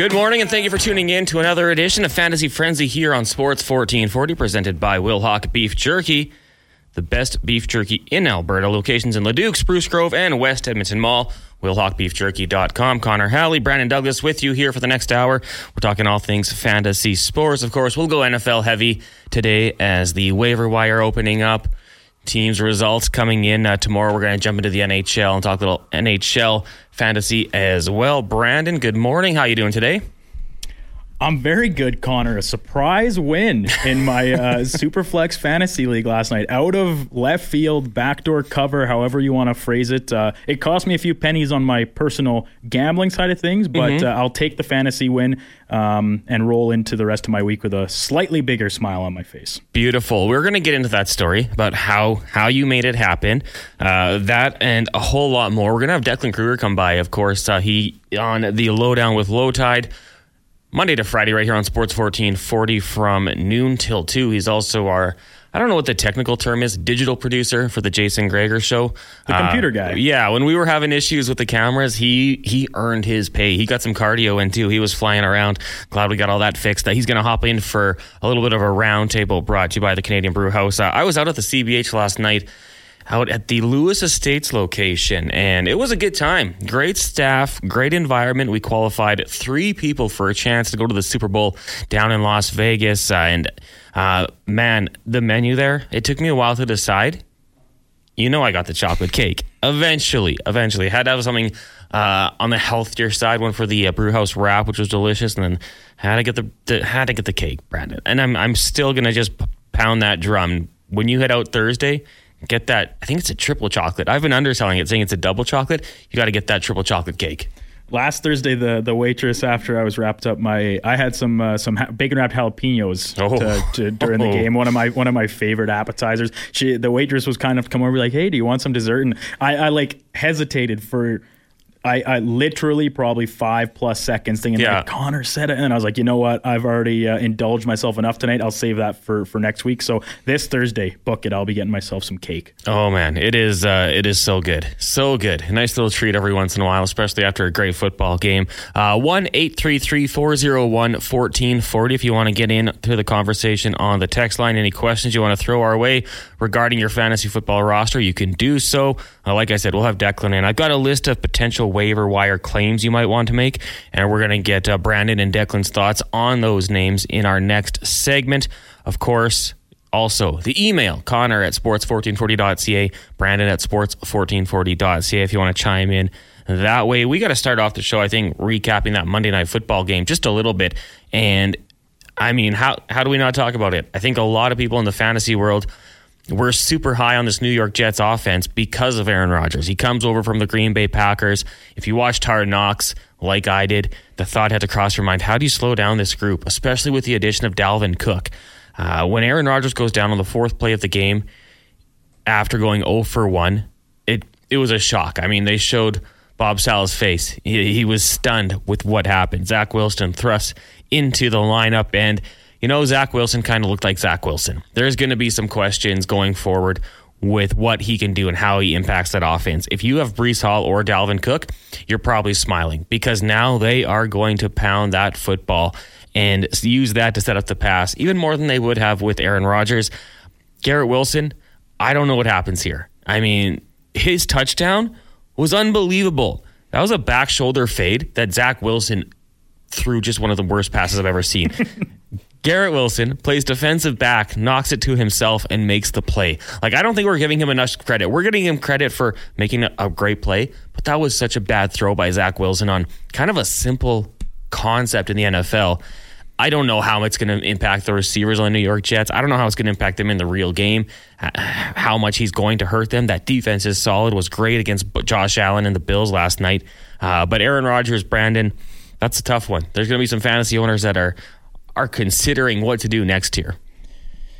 Good morning, and thank you for tuning in to another edition of Fantasy Frenzy here on Sports 1440, presented by Wilhauk Beef Jerky, the best beef jerky in Alberta. Locations in Leduc, Spruce Grove, and West Edmonton Mall. WilhaukBeefJerky.com. Connor Halley, Brandon Douglas with you here for the next hour. We're talking all things fantasy sports. Of course, we'll go NFL heavy today as the waiver wire opening up teams results coming in uh, tomorrow. We're going to jump into the NHL and talk a little NHL fantasy as well. Brandon, good morning. How are you doing today? I'm very good, Connor. A surprise win in my uh, Superflex Fantasy League last night. Out of left field, backdoor cover, however you want to phrase it. Uh, it cost me a few pennies on my personal gambling side of things, but mm-hmm. uh, I'll take the fantasy win um, and roll into the rest of my week with a slightly bigger smile on my face. Beautiful. We're going to get into that story about how how you made it happen. Uh, that and a whole lot more. We're going to have Declan Krueger come by. Of course, uh, he on the lowdown with Low Tide. Monday to Friday, right here on Sports 1440 from noon till 2. He's also our, I don't know what the technical term is, digital producer for the Jason Gregor show. The uh, computer guy. Yeah, when we were having issues with the cameras, he he earned his pay. He got some cardio in too. He was flying around. Glad we got all that fixed. That he's going to hop in for a little bit of a roundtable brought to you by the Canadian Brew House. Uh, I was out at the CBH last night out at the Lewis Estates location, and it was a good time. Great staff, great environment. We qualified three people for a chance to go to the Super Bowl down in Las Vegas. Uh, and uh, man, the menu there, it took me a while to decide. You know, I got the chocolate cake. Eventually, eventually, had to have something uh, on the healthier side. One for the uh, Brewhouse wrap, which was delicious, and then had to get the, the had to get the cake, Brandon. And I'm I'm still gonna just pound that drum when you head out Thursday get that. I think it's a triple chocolate. I've been underselling it, saying it's a double chocolate. You got to get that triple chocolate cake. Last Thursday, the the waitress after I was wrapped up, my I had some uh, some ha- bacon wrapped jalapenos oh. to, to, during the oh. game. One of my one of my favorite appetizers. She the waitress was kind of come over like, hey, do you want some dessert? And I, I like hesitated for I, I literally probably five plus seconds thinking yeah. like Connor said it, and I was like, you know what? I've already uh, indulged myself enough tonight. I'll save that for for next week. So this Thursday, book it. I'll be getting myself some cake. Oh man, it is uh, it is so good, so good. A nice little treat every once in a while, especially after a great football game. Uh, one eight three three four zero one fourteen forty. If you want to get in to the conversation on the text line, any questions you want to throw our way regarding your fantasy football roster, you can do so. Uh, like I said, we'll have Declan in. I've got a list of potential waiver wire claims you might want to make. And we're going to get uh, Brandon and Declan's thoughts on those names in our next segment. Of course, also, the email, Connor at sports1440.ca, Brandon at sports1440.ca if you want to chime in that way. We got to start off the show, I think, recapping that Monday night football game just a little bit. And I mean, how, how do we not talk about it? I think a lot of people in the fantasy world we're super high on this New York Jets offense because of Aaron Rodgers. He comes over from the Green Bay Packers. If you watched Hard Knocks, like I did, the thought had to cross your mind: How do you slow down this group, especially with the addition of Dalvin Cook? Uh, when Aaron Rodgers goes down on the fourth play of the game after going 0 for 1, it it was a shock. I mean, they showed Bob Saleh's face. He, he was stunned with what happened. Zach Wilson thrust into the lineup and you know, Zach Wilson kind of looked like Zach Wilson. There's going to be some questions going forward with what he can do and how he impacts that offense. If you have Breece Hall or Dalvin Cook, you're probably smiling because now they are going to pound that football and use that to set up the pass even more than they would have with Aaron Rodgers. Garrett Wilson, I don't know what happens here. I mean, his touchdown was unbelievable. That was a back shoulder fade that Zach Wilson threw just one of the worst passes I've ever seen. Garrett Wilson plays defensive back, knocks it to himself, and makes the play. Like, I don't think we're giving him enough credit. We're giving him credit for making a, great play, but that was such a bad throw by Zach Wilson on kind of a simple concept in the NFL. I don't know how it's going to impact the receivers on the New York Jets. I don't know how it's going to impact them in the real game, how much he's going to hurt them. That defense is solid, was great against Josh Allen and the Bills last night. Uh, but Aaron Rodgers, Brandon, that's a tough one. There's going to be some fantasy owners that are are considering what to do next year.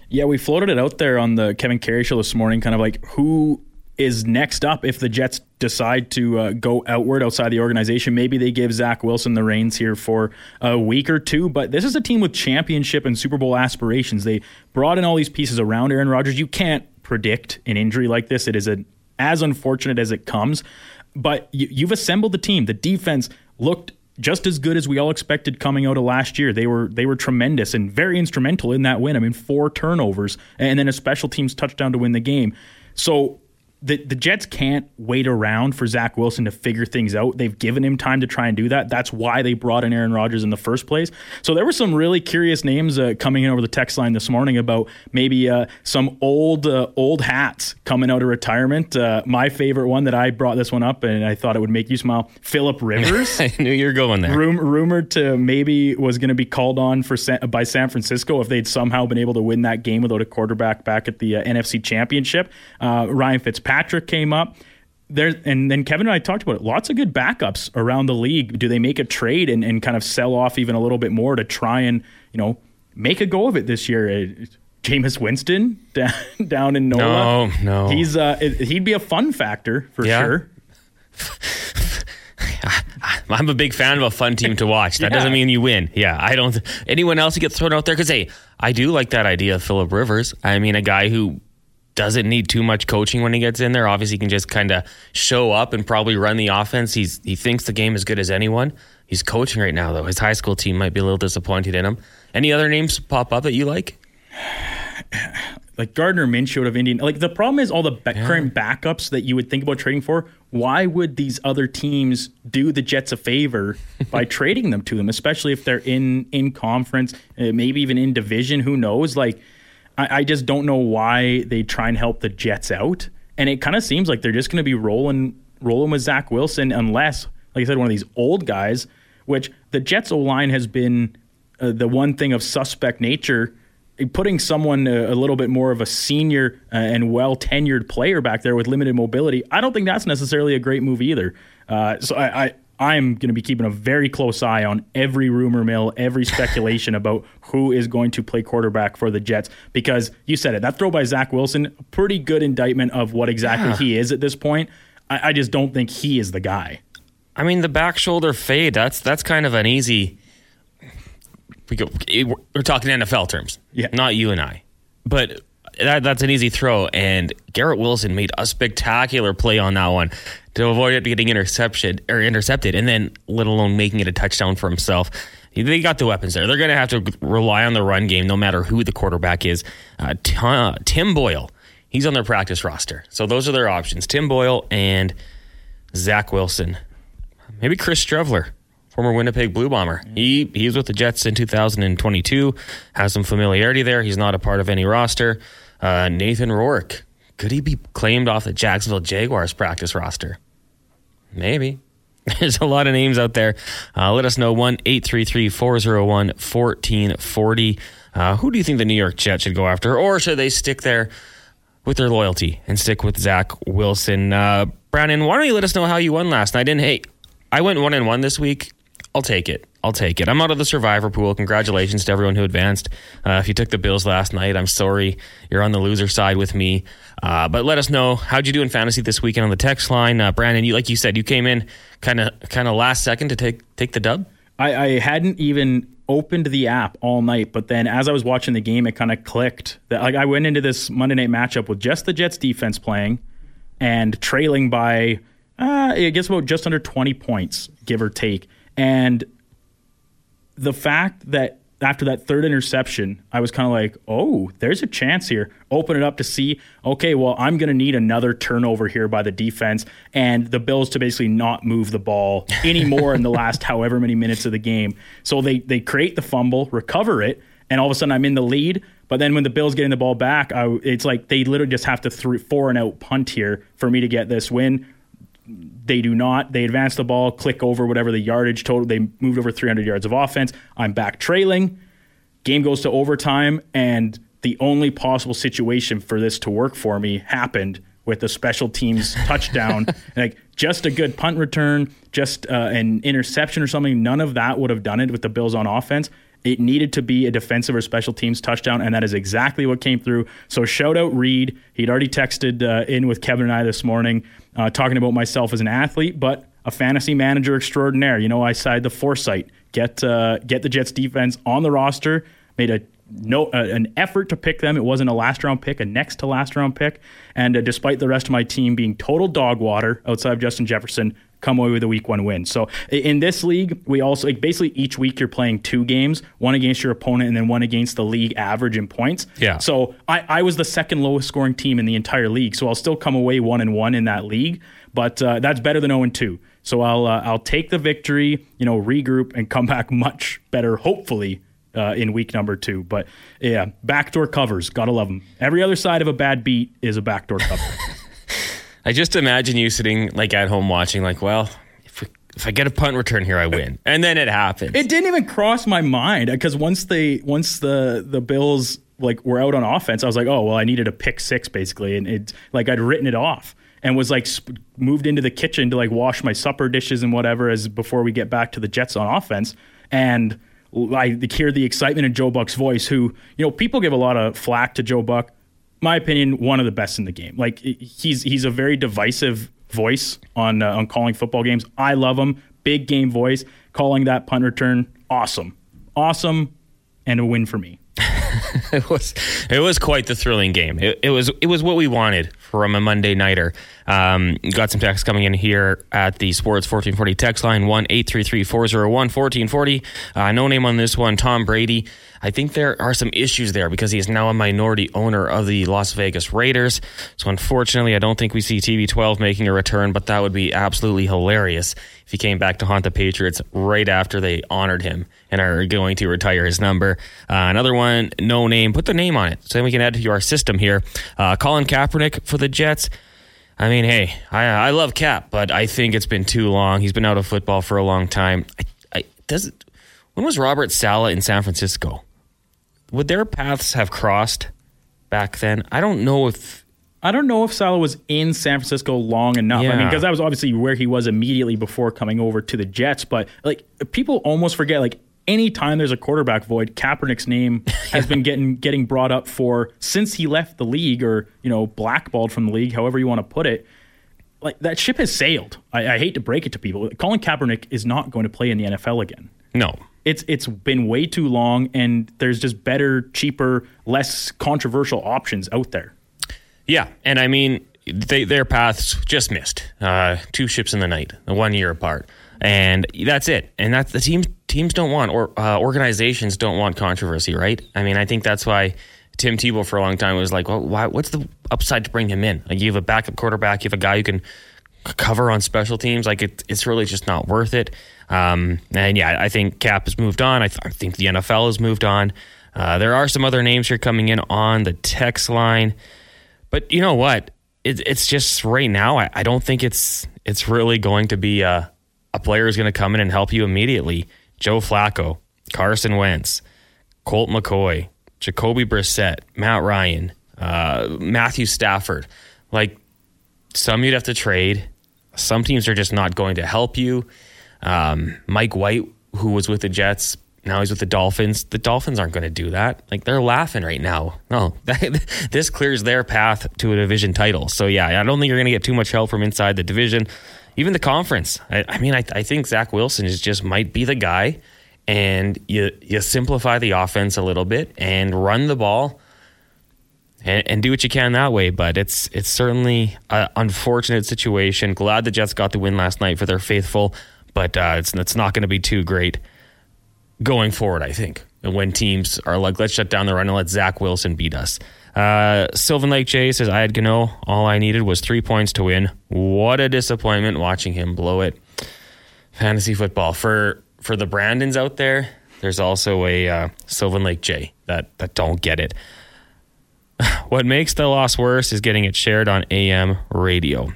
Yeah, we floated it out there on the Kevin Karius show this morning, kind of like who is next up if the Jets decide to uh, go outward outside the organization. Maybe they give Zach Wilson the reins here for a week or two, but this is a team with championship and Super Bowl aspirations. They brought in all these pieces around Aaron Rodgers. You can't predict an injury like this. It is a, as unfortunate as it comes, but you, you've assembled the team. The defense looked just as good as we all expected coming out of last year. They were they were tremendous and very instrumental in that win. I mean, four turnovers and then a special teams touchdown to win the game. So the, the Jets can't wait around for Zach Wilson to figure things out. They've given him time to try and do that. That's why they brought in Aaron Rodgers in the first place. So there were some really curious names uh, coming in over the text line this morning about maybe uh, some old uh, old hats coming out of retirement. Uh, my favorite one that I brought this one up and I thought it would make you smile. Philip Rivers. I knew you were going there. Rum- rumored to maybe was going to be called on for San- by San Francisco if they'd somehow been able to win that game without a quarterback back at the uh, NFC Championship. Uh, Ryan Fitzpatrick Patrick came up. There and then Kevin and I talked about it. Lots of good backups around the league. Do they make a trade and, and kind of sell off even a little bit more to try and you know make a go of it this year? Uh, Jameis Winston down, down in NOLA. No, no, he's uh, he'd be a fun factor for yeah. sure. I'm a big fan of a fun team to watch. That yeah. doesn't mean you win. Yeah, I don't. Anyone else who gets thrown out there because hey, I do like that idea of Philip Rivers. I mean, a guy who doesn't need too much coaching when he gets in there. Obviously, he can just kind of show up and probably run the offense. He's he thinks the game as good as anyone. He's coaching right now, though. His high school team might be a little disappointed in him. Any other names pop up that you like? Like Gardner Minshew of Indian. Like the problem is all the ba- yeah. current backups that you would think about trading for. Why would these other teams do the Jets a favor by trading them to them, especially if they're in in conference, uh, maybe even in division? Who knows? Like I, I just don't know why they try and help the Jets out. And it kind of seems like they're just going to be rolling rolling with Zach Wilson unless, like I said, one of these old guys, which the Jets O line has been uh, the one thing of suspect nature. Putting someone a, a little bit more of a senior uh, and well tenured player back there with limited mobility, I don't think that's necessarily a great move either. Uh, so I, I I'm going to be keeping a very close eye on every rumor mill, every speculation about who is going to play quarterback for the Jets because you said it. That throw by Zach Wilson, pretty good indictment of what exactly yeah. he is at this point. I, I, just don't think he is the guy. I mean, the back shoulder fade, that's that's kind of an easy. We go, we're talking NFL terms, yeah. not you and I. But that, that's an easy throw. And Garrett Wilson made a spectacular play on that one to avoid it getting intercepted or intercepted, and then let alone making it a touchdown for himself. They got the weapons there. They're going to have to rely on the run game, no matter who the quarterback is. Uh, Tim Boyle, he's on their practice roster, so those are their options: Tim Boyle and Zach Wilson, maybe Chris Streveler former Winnipeg Blue Bomber. He he's with the Jets in 2022, has some familiarity there. He's not a part of any roster. Uh, Nathan Rourke, could he be claimed off the Jacksonville Jaguars practice roster? Maybe. There's a lot of names out there. Uh, let us know 1 833 401 1440. Uh, who do you think the New York Jets should go after? Or should they stick there with their loyalty and stick with Zach Wilson? Uh, Brandon, why don't you let us know how you won last night? And hey, I went one and one this week. I'll take it. I'll take it. I'm out of the survivor pool. Congratulations to everyone who advanced. Uh, if you took the Bills last night, I'm sorry. You're on the loser side with me. Uh, but let us know how'd you do in fantasy this weekend on the text line. Uh, Brandon, you like you said, you came in kind of kind of last second to take take the dub. I, I hadn't even opened the app all night, but then as I was watching the game, it kind of clicked that like I went into this Monday night matchup with just the Jets defense playing and trailing by uh, I guess about just under 20 points, give or take and the fact that after that third interception, I was kind of like, oh, there's a chance here. Open it up to see, okay, well, I'm going to need another turnover here by the defense and the Bills to basically not move the ball anymore in the last however many minutes of the game. So they, they create the fumble, recover it, and all of a sudden I'm in the lead. But then when the Bills getting the ball back, I, it's like they literally just have to th- four and out punt here for me to get this win they do not. They advance the ball, click over whatever the yardage total. They moved over 300 yards of offense. I'm back trailing. Game goes to overtime, and the only possible situation for this to work for me happened with a special teams touchdown. like just a good punt return, just uh, an interception or something. None of that would have done it with the Bills on offense. It needed to be a defensive or special teams touchdown, and that is exactly what came through. So shout out Reed. He'd already texted uh, in with Kevin and I this morning, uh, talking about myself as an athlete, but a fantasy manager extraordinaire. You know, I side the foresight, get uh, get the Jets defense on the roster. Made a no uh, an effort to pick them. It wasn't a last round pick, a next to last round pick. And uh, despite the rest of my team being total dog water outside of Justin Jefferson, come away with a week one win. So in this league, we also like basically each week you're playing two games, one against your opponent and then one against the league average in points. Yeah. So I, I was the second lowest scoring team in the entire league. So I'll still come away one and one in that league, but uh, that's better than 0 and 2. So I'll uh, I'll take the victory, you know, regroup and come back much better, hopefully. Uh, in week number two, but yeah, backdoor covers, gotta love them. Every other side of a bad beat is a backdoor cover. I just imagine you sitting like at home watching, like, well, if, we, if I get a punt return here, I win, and then it happens. It didn't even cross my mind because once they once the the Bills like were out on offense, I was like, oh well, I needed a pick six basically, and it like I'd written it off and was like sp- moved into the kitchen to like wash my supper dishes and whatever as before we get back to the Jets on offense, and I hear the excitement in Joe Buck's voice. Who you know people give a lot of flack to Joe Buck my opinion, one of the best in the game. Like he's he's a very divisive voice on uh, on calling football games. I love him. Big game voice, calling that punt return, awesome, awesome, and a win for me. it was it was quite the thrilling game. It, it, was it was what we wanted from a Monday nighter. Um, got some text coming in here at the Sports 1440 text line one eight three three four zero one fourteen forty. Uh, no name on this one. Tom Brady. I think there are some issues there because he is now a minority owner of the Las Vegas Raiders. So unfortunately, I don't think we see TB12 making a return, but that would be absolutely hilarious if he came back to haunt the Patriots right after they honored him and are going to retire his number. Uh, another one, no name. Put the name on it so then we can add to our system here. Uh, Colin Kaepernick for the Jets. I mean, hey, I, I love Cap, but I think it's been too long. He's been out of football for a long time. I, I, does when was Robert Saleh in San Francisco? Would their paths have crossed back then? I don't know if I don't know if Saleh was in San Francisco long enough. Yeah. I mean, because that was obviously where he was immediately before coming over to the Jets. But like, people almost forget like anytime there's a quarterback void, Kaepernick's name has been getting getting brought up for since he left the league or you know blackballed from the league, however you want to put it. Like that ship has sailed. I, I hate to break it to people. Colin Kaepernick is not going to play in the NFL again. No, it's it's been way too long, and there's just better, cheaper, less controversial options out there. Yeah, and I mean, they, their paths just missed. Uh, two ships in the night, one year apart, and that's it. And that's the teams teams don't want or uh, organizations don't want controversy, right? I mean, I think that's why Tim Tebow for a long time was like, well, why, what's the upside to bring him in? Like, you have a backup quarterback, you have a guy who can cover on special teams. Like, it, it's really just not worth it. Um, and yeah, I think Cap has moved on. I, th- I think the NFL has moved on. Uh, there are some other names here coming in on the text line, but you know what? It, it's just right now. I, I, don't think it's it's really going to be a, a player is going to come in and help you immediately. Joe Flacco, Carson Wentz, Colt McCoy, Jacoby Brissett, Matt Ryan, uh, Matthew Stafford. Like some you'd have to trade. Some teams are just not going to help you. Um, Mike White, who was with the Jets, now he's with the Dolphins. The Dolphins aren't going to do that. Like they're laughing right now. No, this clears their path to a division title. So yeah, I don't think you're going to get too much help from inside the division, even the conference. I, I mean, I, I, think Zach Wilson is just might be the guy, and you you simplify the offense a little bit and run the ball. And, and do what you can that way, but it's it's certainly an unfortunate situation. Glad the Jets got the win last night for their faithful but uh, it's it's not going to be too great going forward. I think when teams are like, let's shut down the run and let Zach Wilson beat us. Uh, Sylvan Lake Jay says, I had Gano. All I needed was three points to win. What a disappointment watching him blow it. Fantasy football. For for the Brandons out there, there's also a uh, Sylvan Lake J that, that don't get it. What makes the loss worse is getting it shared on AM radio.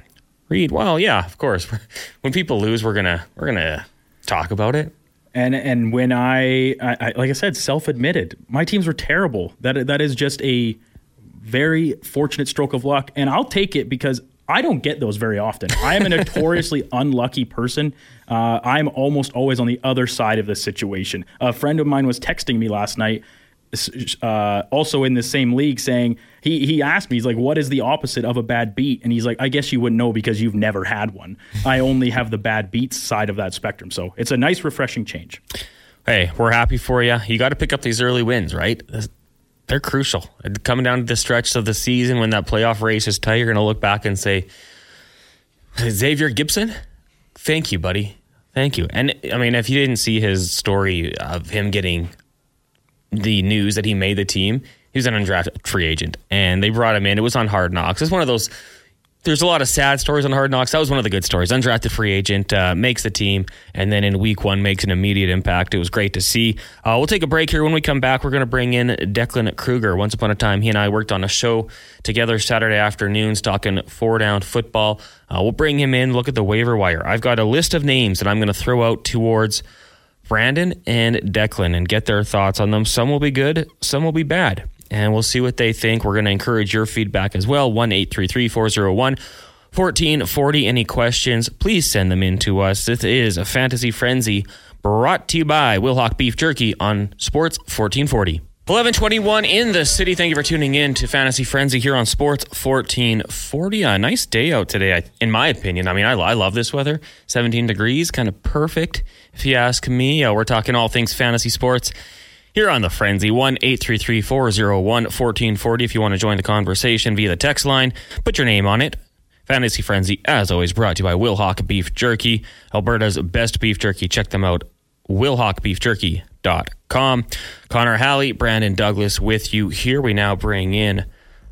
Reed, well, yeah, of course. When people lose, we're gonna we're gonna talk about it. And and when I, I, I like I said, self admitted, my teams were terrible. That that is just a very fortunate stroke of luck, and I'll take it because I don't get those very often. I am a notoriously unlucky person. Uh, I'm almost always on the other side of the situation. A friend of mine was texting me last night uh, also in the same league saying he he asked me he's like what is the opposite of a bad beat and he's like I guess you wouldn't know because you've never had one I only have the bad beats side of that spectrum so it's a nice refreshing change hey we're happy for you you got to pick up these early wins right they're crucial coming down to the stretch of the season when that playoff race is tight you're going to look back and say Xavier Gibson, thank you, buddy. Thank you. And I mean, if you didn't see his story of him getting the news that he made the team, he was an undrafted free agent, and they brought him in. It was on Hard Knocks. It's one of those there's a lot of sad stories on Hard Knocks. That was one of the good stories. Undrafted free agent uh, makes the team, and then in week one makes an immediate impact. It was great to see. Uh, we'll take a break here. When we come back, we're going to bring in Declan Krueger. Once upon a time, he and I worked on a show together Saturday afternoons talking four down football. Uh, we'll bring him in, look at the waiver wire. I've got a list of names that I'm going to throw out towards Brandon and Declan and get their thoughts on them. Some will be good, some will be bad and we'll see what they think. We're going to encourage your feedback as well. 1 401 1440. Any questions, please send them in to us. This is a Fantasy Frenzy brought to you by Wilhauk Beef Jerky on Sports 1440. 1121 in the city. Thank you for tuning in to Fantasy Frenzy here on Sports 1440. A nice day out today, in my opinion. I mean, I, I love this weather. 17 degrees, kind of perfect, if you ask me. Uh, we're talking all things fantasy sports here on the Frenzy. 1 833 401 1440 if you want to join the conversation via the text line. Put your name on it. Fantasy Frenzy, as always, brought to you by Wilhauk Beef Jerky, Alberta's best beef jerky. Check them out, wilhaukbeefjerky.com. Connor Halley, Brandon Douglas with you here. We now bring in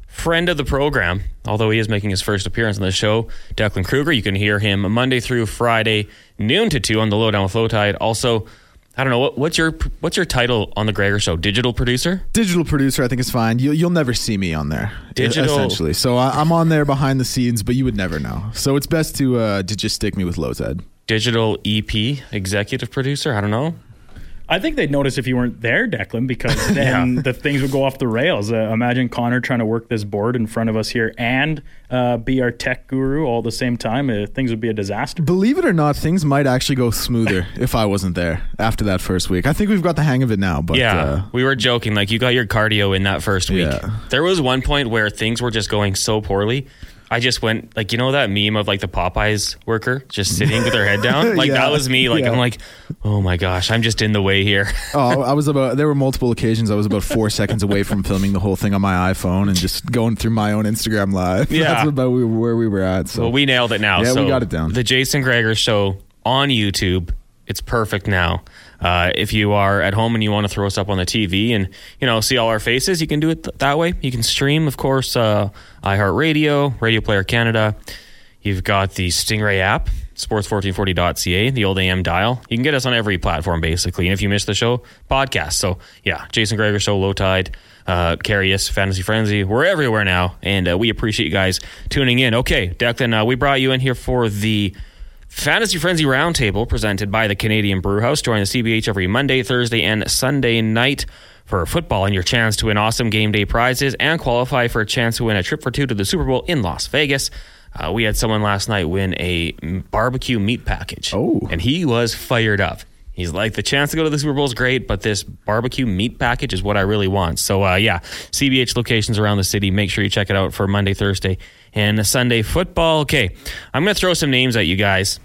friend of the program, although he is making his first appearance on the show, Declan Krueger. You can hear him Monday through Friday, noon to 2 on the Lowdown with Low Tide. Also, I don't know what, what's your what's your title on the Gregor Show? Digital producer. Digital producer, I think is fine. You, you'll never see me on there. Digital, essentially. So I, am on there behind the scenes, but you would never know. So it's best to uh, to just stick me with Lozed. Digital EP executive producer. I don't know. I think they'd notice if you weren't there, Declan, because then yeah. the things would go off the rails. Uh, imagine Connor trying to work this board in front of us here and uh, be our tech guru all at the same time. Uh, things would be a disaster. Believe it or not, things might actually go smoother if I wasn't there after that first week. I think we've got the hang of it now. But yeah, uh, we were joking. Like you got your cardio in that first week. Yeah. There was one point where things were just going so poorly I just went like you know that meme of like the Popeyes worker just sitting with their head down. Like yeah, that was me. Like yeah. I'm like, oh my gosh, I'm just in the way here. oh, I was about. There were multiple occasions I was about four seconds away from filming the whole thing on my iPhone and just going through my own Instagram live. Yeah, that's about where we were at. So well, we nailed it now. Yeah, so we got it down. The Jason Gregor Show on YouTube. It's perfect now. Uh, if you are at home and you want to throw us up on the TV and you know see all our faces, you can do it th- that way. You can stream, of course, uh, iHeartRadio, Radio Player Canada. You've got the Stingray app, sports1440.ca, the old AM dial. You can get us on every platform basically. And if you miss the show, podcast. So yeah, Jason Gregor Show, Low Tide, uh, Fantasy Frenzy. We're everywhere now, and uh, we appreciate you guys tuning in. Okay, Declan, uh, we brought you in here for the Fantasy Frenzy Roundtable presented by the Canadian Brewhouse. Join the CBH every Monday, Thursday, and Sunday night for football and your chance to win awesome game day prizes and qualify for a chance to win a trip for two to the Super Bowl in Las Vegas. Uh, we had someone last night win a barbecue meat package. Oh. And he was fired up. He's like, the chance to go to the Super Bowl is great, but this barbecue meat package is what I really want. So, uh, yeah, CBH locations around the city. Make sure you check it out for Monday, Thursday, and Sunday football. Okay, I'm going to throw some names at you guys.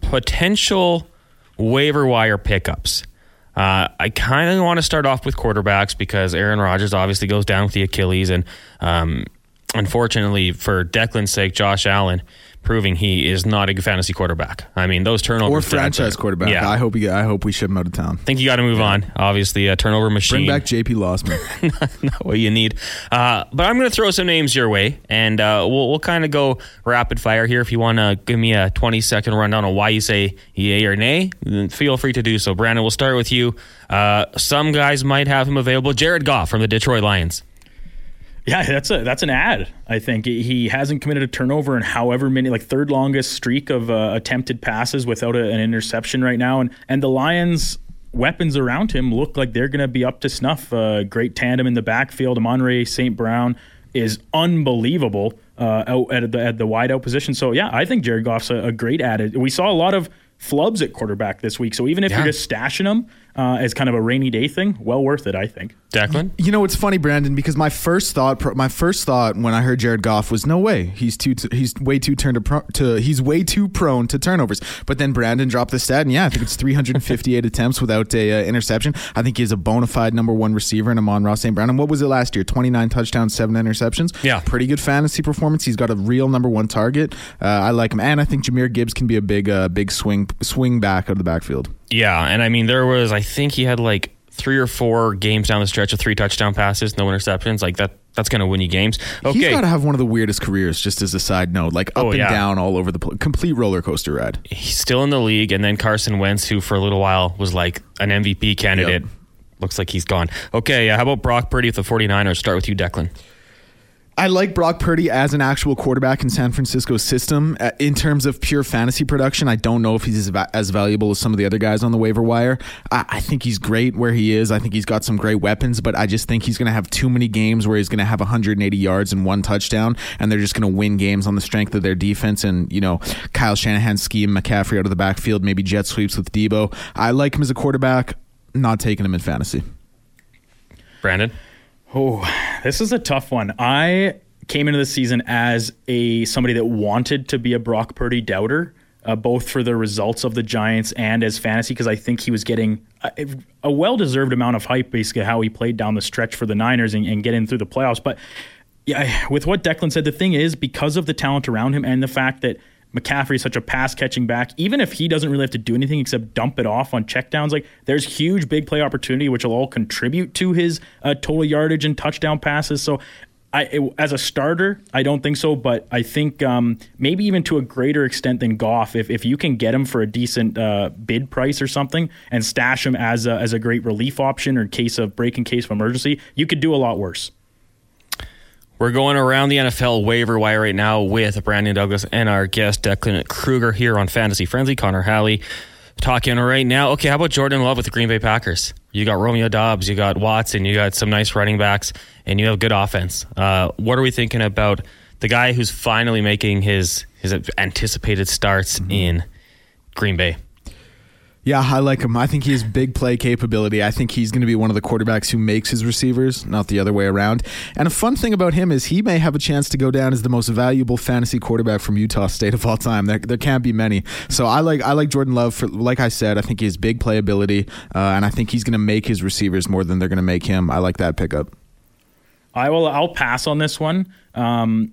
Potential waiver wire pickups. Uh, I kind of want to start off with quarterbacks because Aaron Rodgers obviously goes down with the Achilles, and um, unfortunately for Declan's sake, Josh Allen proving he is not a fantasy quarterback. I mean, those turnovers or franchise quarterback. Yeah. I hope he, I hope we ship him out of town. I think you got to move yeah. on. Obviously, a turnover machine. Bring back JP Losman. not, not what you need. Uh, but I'm going to throw some names your way, and uh, we'll we'll kind of go rapid fire here. If you want to give me a 20 second rundown on why you say yay or nay, then feel free to do so. Brandon, we'll start with you. Uh, some guys might have him available. Jared Goff from the Detroit Lions. Yeah, that's a that's an ad. I think he hasn't committed a turnover in however many like third longest streak of uh, attempted passes without a, an interception right now, and and the Lions weapons around him look like they're going to be up to snuff. Uh, great tandem in the backfield. Amon-Ra St. Brown is unbelievable uh, out at the, at the wide out position. So yeah, I think Jared Goff's a, a great ad. We saw a lot of flubs at quarterback this week. So even if yeah. you're just stashing them, uh, as kind of a rainy day thing, well worth it, I think. Declan, you know it's funny, Brandon, because my first thought, my first thought when I heard Jared Goff was no way, he's too, he's way too turned to, pro, to, he's way too prone to turnovers. But then Brandon dropped the stat, and yeah, I think it's 358 attempts without a uh, interception. I think he's a bona fide number one receiver in Amon-Ra St. Brown. And what was it last year? 29 touchdowns, seven interceptions. Yeah, pretty good fantasy performance. He's got a real number one target. Uh, I like him, and I think Jahmyr Gibbs can be a big, uh, big swing swing back out of the backfield. Yeah, and I mean there was I think he had like three or four games down the stretch of three touchdown passes, no interceptions. Like that that's going to win you games. Okay. He's got to have one of the weirdest careers, just as a side note, like up oh, and down all over the place. Complete roller coaster ride. He's still in the league. And then Carson Wentz, who for a little while was like an MVP candidate, yep. looks like he's gone. Okay, uh, how about Brock Purdy with the 49ers? Start with you, Declan. I like Brock Purdy as an actual quarterback in San Francisco's system. Uh, in terms of pure fantasy production, I don't know if he's as, va- as valuable as some of the other guys on the waiver wire. I-, I think he's great where he is. I think he's got some great weapons, but I just think he's going to have too many games where he's going to have 180 yards and one touchdown, and they're just going to win games on the strength of their defense and, you know, Kyle Shanahan scheme McCaffrey out of the backfield, maybe jet sweeps with Deebo. I like him as a quarterback, not taking him in fantasy. Brandon? Oh, this is a tough one. I came into the season as a somebody that wanted to be a Brock Purdy doubter, uh, both for the results of the Giants and as fantasy, because I think he was getting a, a well deserved amount of hype, basically how he played down the stretch for the Niners and, and getting through the playoffs. But yeah, with what Declan said, the thing is because of the talent around him and the fact that McCaffrey is such a pass catching back. Even if he doesn't really have to do anything except dump it off on checkdowns, like there's huge big play opportunity, which will all contribute to his uh, total yardage and touchdown passes. So. I, it, as a starter, I don't think so, but I think um, maybe even to a greater extent than Goff, if, if you can get him for a decent uh, bid price or something and stash him as a, as a great relief option or in case of break in case of emergency, you could do a lot worse. We're going around the NFL waiver wire right now with Brandon Douglas and our guest Declan Krueger here on Fantasy Frenzy. Connor Halley talking right now. Okay, how about Jordan Love with the Green Bay Packers? You got Romeo Doubs, you got Watson, you got some nice running backs, and you have good offense. Uh, what are we thinking about the guy who's finally making his his anticipated starts mm-hmm. in Green Bay? Yeah, I like him. I think he has big play capability. I think he's going to be one of the quarterbacks who makes his receivers, not the other way around. And a fun thing about him is he may have a chance to go down as the most valuable fantasy quarterback from Utah State of all time. There, there can't be many. So I like I like Jordan Love for like I said. I think he has big playability, uh, and I think he's going to make his receivers more than they're going to make him. I like that pickup. I will. I'll pass on this one. Um,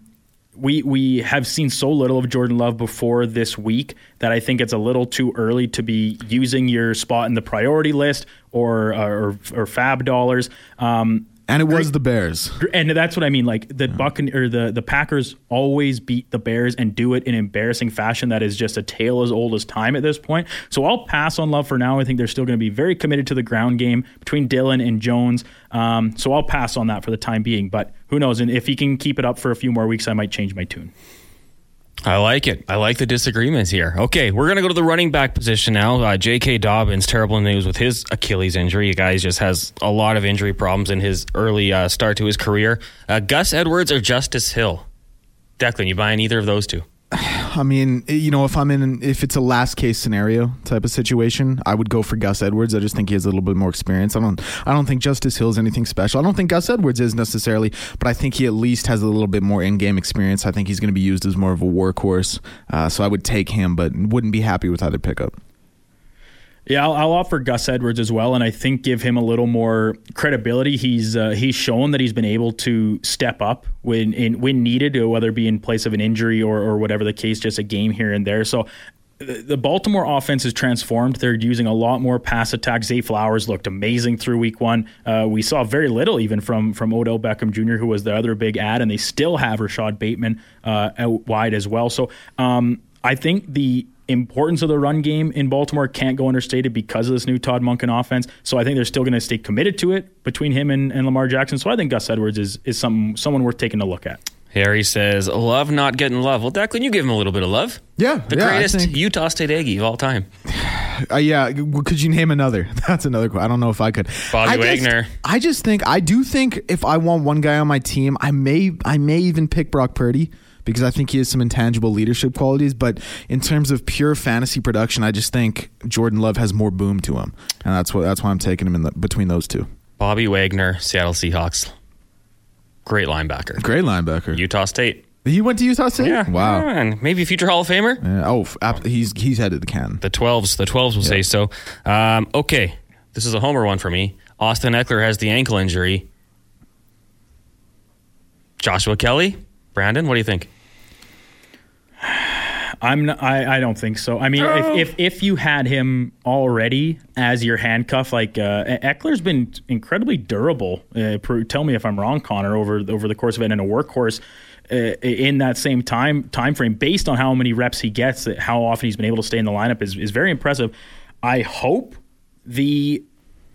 we we have seen so little of Jordan Love before this week that I think it's a little too early to be using your spot in the priority list or or, or FAAB dollars. Um, and it was the Bears. And that's what I mean. Like the Buccan or the, the Packers always beat the Bears and do it in embarrassing fashion that is just a tale as old as time at this point. So I'll pass on Love for now. I think they're still going to be very committed to the ground game between Dillon and Jones. Um, so I'll pass on that for the time being. But who knows? And if he can keep it up for a few more weeks, I might change my tune. I like it. I like the disagreements here. Okay, we're going to go to the running back position now. Uh, J.K. Dobbins, terrible news with his Achilles injury. The guy just has a lot of injury problems in his early uh, start to his career. Uh, Gus Edwards or Justice Hill? Declan, you buying either of those two? I mean, you know, if I'm in, if it's a last case scenario type of situation, I would go for Gus Edwards. I just think he has a little bit more experience. I don't, I don't think Justice Hill is anything special. I don't think Gus Edwards is necessarily, but I think he at least has a little bit more in-game experience. I think he's going to be used as more of a workhorse. Uh, so I would take him, but wouldn't be happy with either pickup. Yeah, I'll, I'll, offer Gus Edwards as well, and I think give him a little more credibility. He's uh, he's shown that he's been able to step up when in, when needed, uh, whether it be in place of an injury or or whatever the case, just a game here and there. So. The Baltimore offense is transformed. They're using a lot more pass attack. Zay Flowers looked amazing through week one. Uh, we saw very little even from from Odell Beckham Jr., who was the other big ad, and they still have Rashod Bateman uh, out wide as well. So um, I think the importance of the run game in Baltimore can't go understated because of this new Todd Monken offense. So I think they're still going to stay committed to it between him and, and Lamar Jackson. So I think Gus Edwards is is some someone worth taking a look at. Harry says, "Love not getting love." Well, Declan, you give him a little bit of love. Yeah, the yeah, greatest Utah State Aggie of all time. Uh, yeah, could you name another? That's another. I don't know if I could. Bobby I Wagner. Just, I just think I do think if I want one guy on my team, I may I may even pick Brock Purdy because I think he has some intangible leadership qualities. But in terms of pure fantasy production, I just think Jordan Love has more boom to him, and that's what that's why I'm taking him in the, between those two. Bobby Wagner, Seattle Seahawks, great linebacker, great linebacker, Utah State. He went to Utah State. Yeah. Wow. Yeah, and maybe future Hall of Famer. Yeah. Oh, he's he's headed to can. The twelves. The twelves will say so. Um, okay, this is a homer one for me. Austin Ekeler has the ankle injury. Joshua Kelley, Brandon, what do you think? I'm not, I, I don't think so. I mean, oh. if, if, if you had him already as your handcuff, like uh, Ekeler's been incredibly durable. Uh, tell me if I'm wrong, Connor. Over over the course of it, and a workhorse uh, in that same time time frame, based on how many reps he gets, how often he's been able to stay in the lineup is is very impressive. I hope the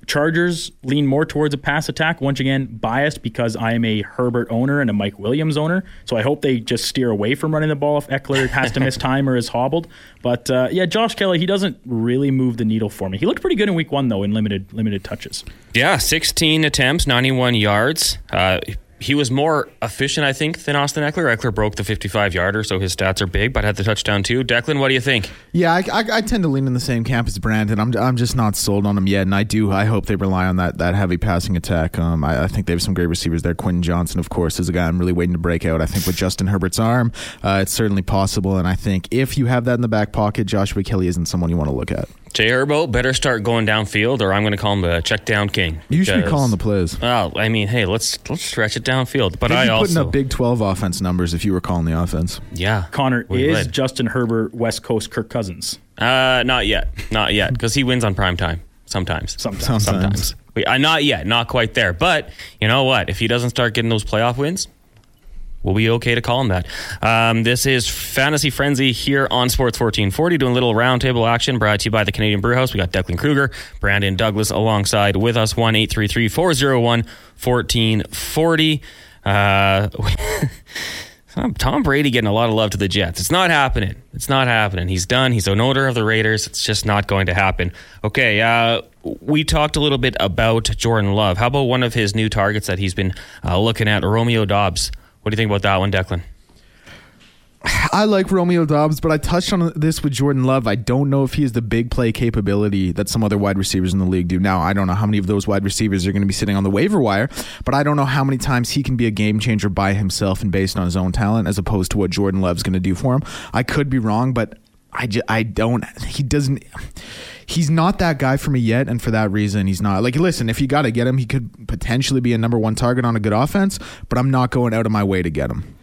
Chargers lean more towards a pass attack. Once again, biased because I am a Herbert owner and a Mike Williams owner. So I hope they just steer away from running the ball if Ekeler has to miss time or is hobbled. But uh, yeah, Josh Kelley, he doesn't really move the needle for me. He looked pretty good in week one, though, in limited limited touches. Yeah, 16 attempts, 91 yards. Uh, he was more efficient, I think, than Austin Eckler. Ekeler broke the 55 yarder, so his stats are big, but had the touchdown too. Declan, what do you think? Yeah, I, I, I, tend to lean in the same camp as Brandon. I'm, I'm just not sold on him yet, and I do. I hope they rely on that that heavy passing attack. Um, I, I think they have some great receivers there. Quentin Johnston, of course, is a guy I'm really waiting to break out. I think with Justin Herbert's arm, uh, it's certainly possible, and I think if you have that in the back pocket, Joshua Kelley isn't someone you want to look at. Jay Herbo better start going downfield, or I'm going to call him the check down king. You should be calling the plays. Oh, I mean, hey, let's let's stretch it downfield. But I also putting up Big Twelve offense numbers if you were calling the offense. Yeah, Connor is would. Justin Herbert West Coast Kirk Cousins. Uh, not yet, not yet, because he wins on prime time sometimes. Sometimes, sometimes. sometimes. Wait, uh, not yet, not quite there. But you know what? If he doesn't start getting those playoff wins, we'll be okay to call him that. Um, this is Fantasy Frenzy here on Sports 1440, doing a little roundtable action brought to you by the Canadian Brewhouse. We got Declan Krueger, Brandon Douglas alongside with us, 1 401 1440. Uh, Tom Brady getting a lot of love to the Jets. It's not happening. It's not happening. He's done. He's an owner of the Raiders. It's just not going to happen. Okay, uh, we talked a little bit about Jordan Love. How about one of his new targets that he's been uh, looking at, Romeo Doubs? What do you think about that one, Declan? I like Romeo Doubs, but I touched on this with Jordan Love. I don't know if he has the big play capability that some other wide receivers in the league do. Now, I don't know how many of those wide receivers are going to be sitting on the waiver wire, but I don't know how many times he can be a game changer by himself and based on his own talent as opposed to what Jordan Love's going to do for him. I could be wrong, but I, just, I don't. He doesn't. He's not that guy for me yet, and for that reason, he's not. Like, listen, if you got to get him, he could potentially be a number one target on a good offense, but I'm not going out of my way to get him.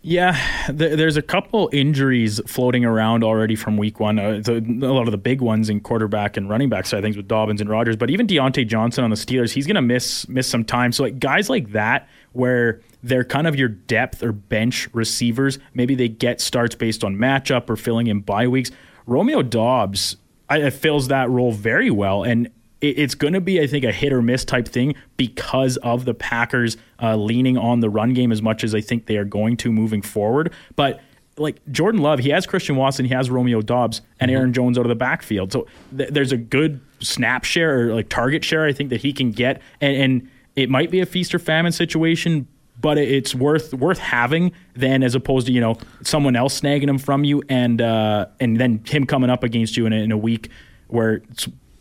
Yeah, there's a couple injuries floating around already from week one. Uh, a lot of the big ones in quarterback and running back side things with Dobbins and Rodgers, but even Diontae Johnson on the Steelers, he's going to miss miss some time. So like guys like that, where they're kind of your depth or bench receivers, maybe they get starts based on matchup or filling in bye weeks. Romeo Doubs I, fills that role very well, and it's going to be, I think, a hit or miss type thing because of the Packers uh, leaning on the run game as much as I think they are going to moving forward. But like Jordan Love, he has Christian Watson, he has Romeo Doubs, and mm-hmm. Aaron Jones out of the backfield. So th- there's a good snap share or like target share I think that he can get, and, and it might be a feast or famine situation, but it's worth worth having than as opposed to you know someone else snagging him from you and uh, and then him coming up against you in a, in a week where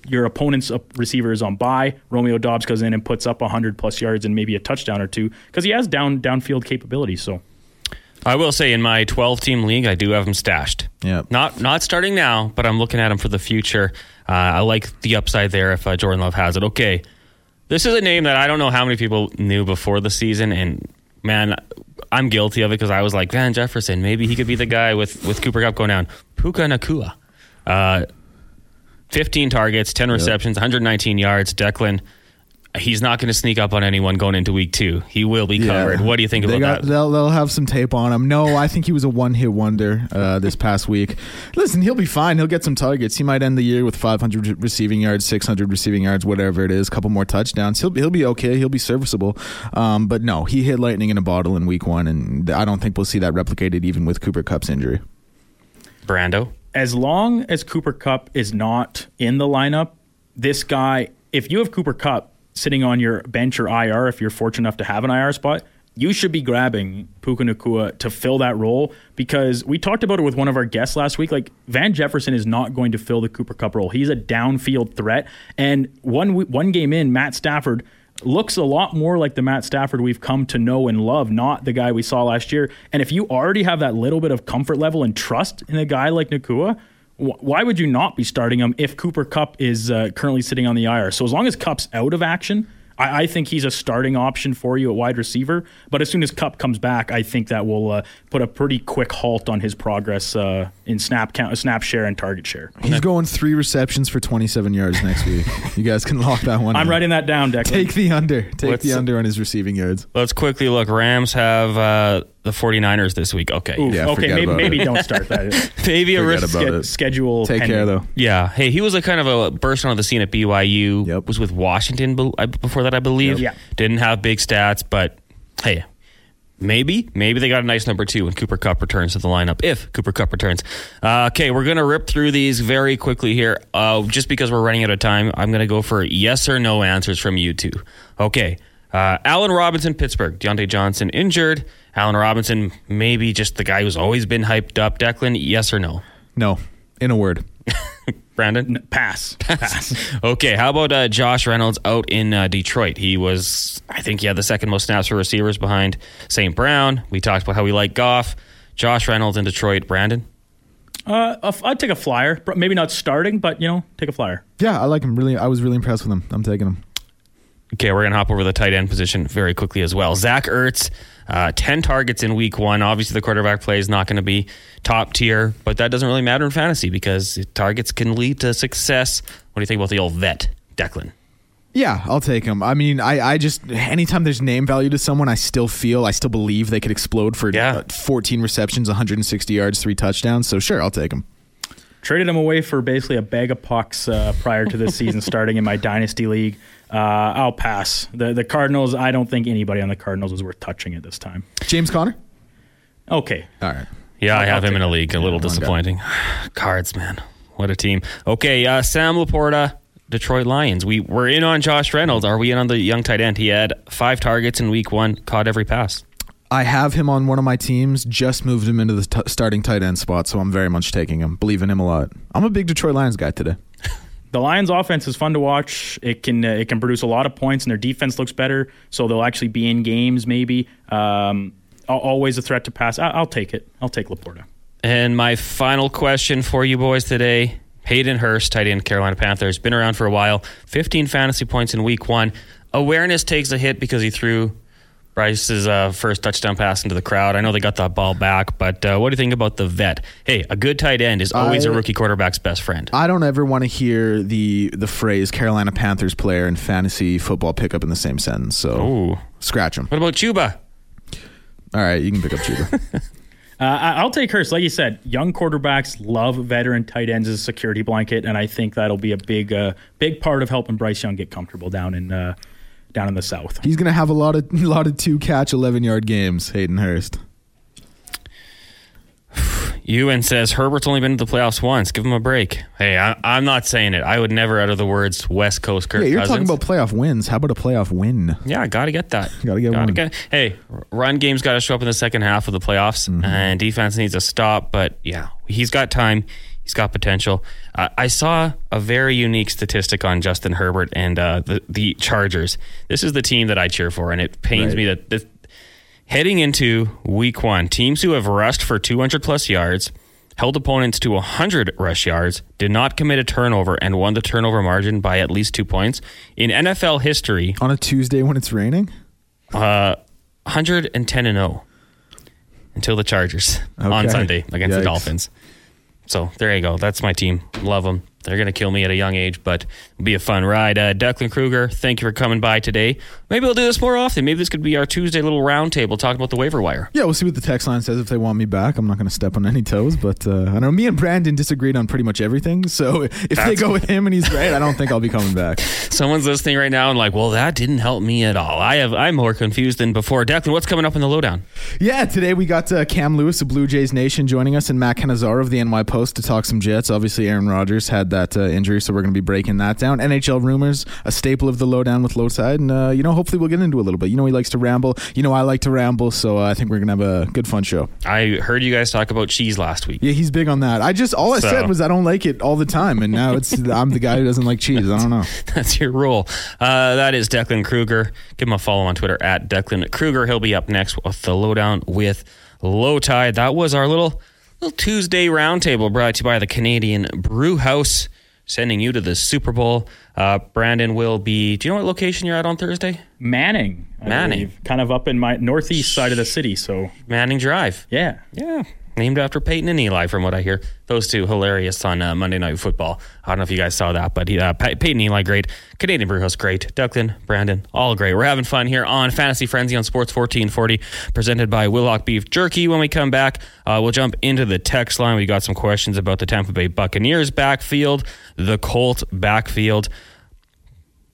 your opponent's receiver is on bye. Romeo Doubs goes in and puts up 100 plus yards and maybe a touchdown or two because he has down downfield capabilities. So. I will say in my 12 team league, I do have him stashed. Yeah. Not not starting now, but I'm looking at him for the future. Uh, I like the upside there if uh, Jordan Love has it. Okay. This is a name that I don't know how many people knew before the season, and man, I'm guilty of it because I was like Van Jefferson. Maybe he could be the guy with with Cooper Kupp going down. Puka Nacua. Uh, 15 targets, 10 receptions, yep. 119 yards. Declan, he's not going to sneak up on anyone going into week two. He will be covered. Yeah. What do you think they about got, that? They'll, they'll have some tape on him. No, I think he was a one hit wonder uh, this past week. Listen, he'll be fine. He'll get some targets. He might end the year with 500 receiving yards, 600 receiving yards, whatever it is, a couple more touchdowns. He'll, he'll be okay. He'll be serviceable. Um, but no, he hit lightning in a bottle in week one, and I don't think we'll see that replicated even with Cooper Kupp's injury. Brando? as long as Cooper Kupp is not in the lineup, this guy, if you have Cooper Kupp sitting on your bench or IR, if you're fortunate enough to have an IR spot, you should be grabbing Puka Nacua to fill that role because we talked about it with one of our guests last week. Like Van Jefferson is not going to fill the Cooper Kupp role. He's a downfield threat. And one one game in, Matt Stafford looks a lot more like the Matt Stafford we've come to know and love, not the guy we saw last year. And if you already have that little bit of comfort level and trust in a guy like Nacua, why would you not be starting him if Cooper Kupp is uh, currently sitting on the IR? So as long as Kupp's out of action, I, I, think he's a starting option for you at wide receiver. But as soon as Kupp comes back, I think that will uh, put a pretty quick halt on his progress uh, in snap count, snap share, and target share. He's going three receptions for 27 yards next week. you guys can lock that one. I'm in. writing that down, Declan. Take the under. Take Let's, the under on his receiving yards. Let's quickly look. Rams have uh, the 49ers this week. Okay. Ooh, yeah, okay, maybe, maybe don't start that. maybe a risk ske- schedule. Take pending. care though. Yeah. Hey, he was a kind of a burst on the scene at BYU. Yep. Was with Washington before that, I believe. Yep. Yeah. Didn't have big stats, but hey, Maybe, maybe they got a nice number two when Cooper Kupp returns to the lineup. If Cooper Kupp returns, uh, okay, we're gonna rip through these very quickly here. Uh, just because we're running out of time, I'm gonna go for yes or no answers from you two. Okay, uh, Allen Robinson, Pittsburgh. Diontae Johnson injured. Allen Robinson, maybe just the guy who's always been hyped up. Declan, yes or no? No, in a word. Brandon? pass. Pass. okay, how about uh, Josh Reynolds out in uh, Detroit? He was, I think, he had the second most snaps for receivers behind St. Brown. We talked about how we like Goff. Josh Reynolds in Detroit. Brandon? Uh, I'd take a flyer. Maybe not starting, but you know, take a flyer. Yeah, I like him. Really, I was really impressed with him. I'm taking him. Okay, we're gonna hop over the tight end position very quickly as well. Zach Ertz, uh, ten targets in week one. Obviously, the quarterback play is not going to be top tier, but that doesn't really matter in fantasy because targets can lead to success. What do you think about the old vet, Declan? Yeah, I'll take him. I mean, I, I just anytime there's name value to someone, I still feel, I still believe they could explode for yeah. uh, 14 receptions, 160 yards, three touchdowns. So sure, I'll take him. Traded him away for basically a bag of pucks uh, prior to this season starting in my dynasty league. Uh, I'll pass. The the Cardinals. I don't think anybody on the Cardinals is worth touching at this time. James Conner. Okay. All right. Yeah, I'll, I have him in a league. A little disappointing. Cards, man. What a team. Okay, uh, Sam LaPorta, Detroit Lions. We were in on Josh Reynolds. Are we in on the young tight end? He had five targets in week one, caught every pass. I have him on one of my teams. Just moved him into the t- starting tight end spot, so I'm very much taking him. Believe in him a lot. I'm a big Detroit Lions guy today. The Lions' offense is fun to watch. It can uh, it can produce a lot of points, and their defense looks better. So they'll actually be in games. Maybe um, always a threat to pass. I- will take it. I'll take LaPorta. And my final question for you boys today: Hayden Hurst, tight end, Carolina Panthers, been around for a while. 15 fantasy points in Week One. Awareness takes a hit because he threw Bryce's uh, first touchdown pass into the crowd. I know they got that ball back, but uh, what do you think about the vet? Hey, a good tight end is always I, a rookie quarterback's best friend. I don't ever want to hear the the phrase Carolina Panthers player and fantasy football pickup in the same sentence. So Ooh. scratch them. What about Chuba? All right, you can pick up Chuba. Uh, I'll take Hurst. Like you said, young quarterbacks love veteran tight ends as a security blanket, and I think that'll be a big, uh, big part of helping Bryce Young get comfortable down in uh, down in the south. He's going to have a lot of lot of two catch, eleven yard games. Hayden Hurst. Ewan says Herbert's only been to the playoffs once. Give him a break. Hey, I, am not saying it. I would never utter the words West Coast Kirk. Yeah, you're Cousins. talking about playoff wins. How about a playoff win? Yeah, got to get that. got to get gotta one. Get, hey, run game's got to show up in the second half of the playoffs, mm-hmm. and defense needs to stop. But yeah, he's got time. He's got potential. Uh, I saw a very unique statistic on Justin Herbert and uh, the the Chargers. This is the team that I cheer for, and it pains right. me that this, heading into Week One, teams who have rushed for 200 plus yards, held opponents to 100 rush yards, did not commit a turnover, and won the turnover margin by at least two points in NFL history. On a Tuesday when it's raining, uh, 110 and 0 until the Chargers okay. on Sunday against Yikes. the Dolphins. So there you go. That's my team. Love them. They're going to kill me at a young age, but it'll be a fun ride. Uh, Declan Krueger, thank you for coming by today. Maybe we'll do this more often. Maybe this could be our Tuesday little roundtable talking about the waiver wire. Yeah, we'll see what the text line says if they want me back. I'm not going to step on any toes, but uh, I know me and Brandon disagreed on pretty much everything. So if That's they go with him and he's right, I don't think I'll be coming back. Someone's listening right now and like, well, that didn't help me at all. I have I'm more confused than before. Declan, what's coming up in the lowdown? Yeah, today we got uh, Cam Lewis of Blue Jays Nation joining us and Matt Cannizzaro of the NY Post to talk some Jets. Obviously, Aaron Rodgers had that that uh, injury, so we're going to be breaking that down. NHL rumors, a staple of the lowdown with Lowside, and uh, you know, hopefully we'll get into a little bit. You know, he likes to ramble. You know, I like to ramble, so uh, I think we're going to have a good fun show. I heard you guys talk about cheese last week. Yeah, he's big on that. I just all I So- said was I don't like it all the time, and now it's I'm the guy who doesn't like cheese. I don't know. That's your rule. Uh, that is Declan Krueger. Give him a follow on Twitter at Declan Krueger. He'll be up next with the lowdown with Lowetide. That was our little little Tuesday roundtable brought to you by the Canadian Brew House, sending you to the Super Bowl. Uh, Brandon will be. Do you know what location you're at on Thursday? Manning, I Manning. believe, kind of up in my northeast side of the city. So Manning Drive. yeah, Yeah. Named after Peyton and Eli, from what I hear. Those two hilarious on uh, Monday Night Football. I don't know if you guys saw that, but uh, Pey- Peyton and Eli, great. Canadian Brewhouse, great. Declan, Brandon, all great. We're having fun here on Fantasy Frenzy on Sports 1440, presented by Wilhauk Beef Jerky. When we come back, uh, we'll jump into the text line. We got some questions about the Tampa Bay Buccaneers backfield, the Colt backfield.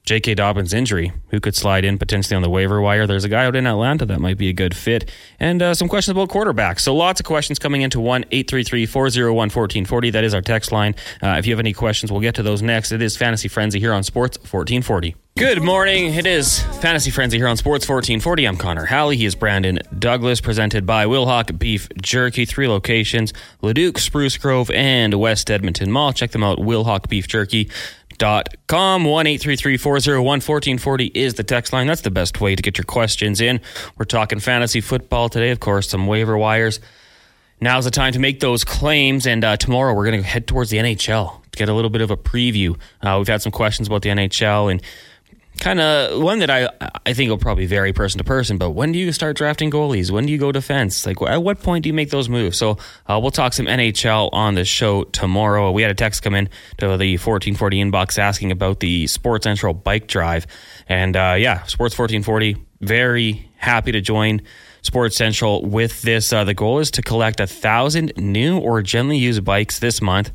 J.K. Dobbins' injury, who could slide in potentially on the waiver wire. There's a guy out in Atlanta that might be a good fit. And uh, some questions about quarterbacks. So lots of questions coming into 1 833 401 1440. That is our text line. Uh, if you have any questions, we'll get to those next. It is Fantasy Frenzy here on Sports 1440. Good morning. It is Fantasy Frenzy here on Sports 1440. I'm Connor Halley. He is Brandon Douglas, presented by Wilhauk Beef Jerky. Three locations Leduc, Spruce Grove, and West Edmonton Mall. Check them out, Wilhauk Beef Jerky. Dot com one eight three three four zero one fourteen forty is the text line. That's the best way to get your questions in. We're talking fantasy football today, of course, some waiver wires. Now's the time to make those claims, and uh, tomorrow we're going to head towards the NHL to get a little bit of a preview. Uh, we've had some questions about the NHL and kind of one that I I think will probably vary person to person. But when do you start drafting goalies? When do you go defense? Like at what point do you make those moves? So uh, we'll talk some NHL on the show tomorrow. We had a text come in to the fourteen forty inbox asking about the Sports Central bike drive, and uh, yeah, Sports fourteen forty. Very happy to join. Sports Central with this. Uh, the goal is to collect a thousand new or gently used bikes this month.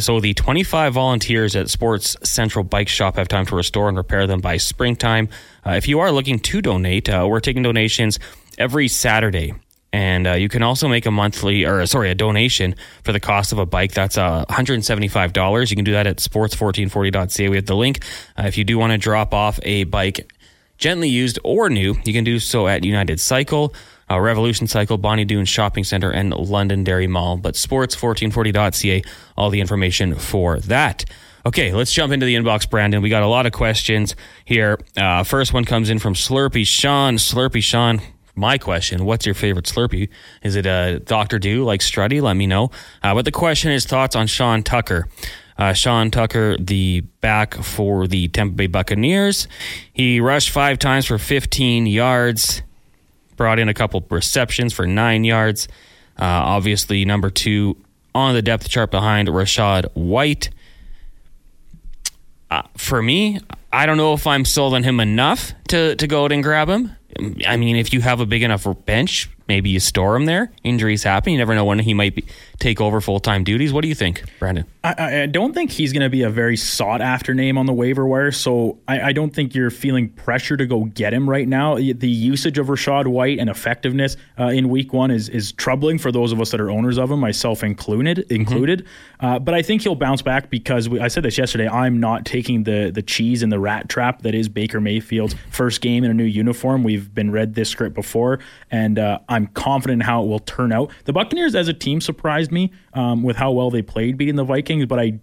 So the 25 volunteers at Sports Central Bike Shop have time to restore and repair them by springtime. Uh, if you are looking to donate, uh, we're taking donations every Saturday. And uh, you can also make a monthly, or sorry, a donation for the cost of a bike. That's uh, $175. You can do that at sports1440.ca. We have the link. Uh, if you do want to drop off a bike gently used or new, you can do so at United Cycle, uh, Revolution Cycle, Bonnie Doon Shopping Center, and Londonderry Mall. But sports1440.ca, all the information for that. Okay, let's jump into the inbox, Brandon. We got a lot of questions here. Uh, first one comes in from Slurpy Sean. Slurpy Sean, my question what's your favorite Slurpee? Is it a Dr. Do like Strutty? Let me know. Uh, but the question is thoughts on Sean Tucker. Uh, Sean Tucker, the back for the Tampa Bay Buccaneers. He rushed five times for 15 yards, brought in a couple receptions for nine yards. Uh, obviously, number two on the depth chart behind Rachaad White. Uh, for me, I don't know if I'm sold on him enough to, to go out and grab him. I mean, if you have a big enough bench, maybe you store him there. Injuries happen. You never know when he might be, take over full time duties. What do you think, Brandon? I- I, don't think he's going to be a very sought after name on the waiver wire. So I, I don't think you're feeling pressure to go get him right now. The usage of Rachaad White and effectiveness uh, in week one is is troubling for those of us that are owners of him, myself included. Included, uh, but I think he'll bounce back because we, I said this yesterday. I'm not taking the the cheese and the rat trap that is Baker Mayfield's first game in a new uniform. We've been read this script before, and uh, I'm confident in how it will turn out. The Buccaneers as a team surprised me um, with how well they played beating the Vikings, but I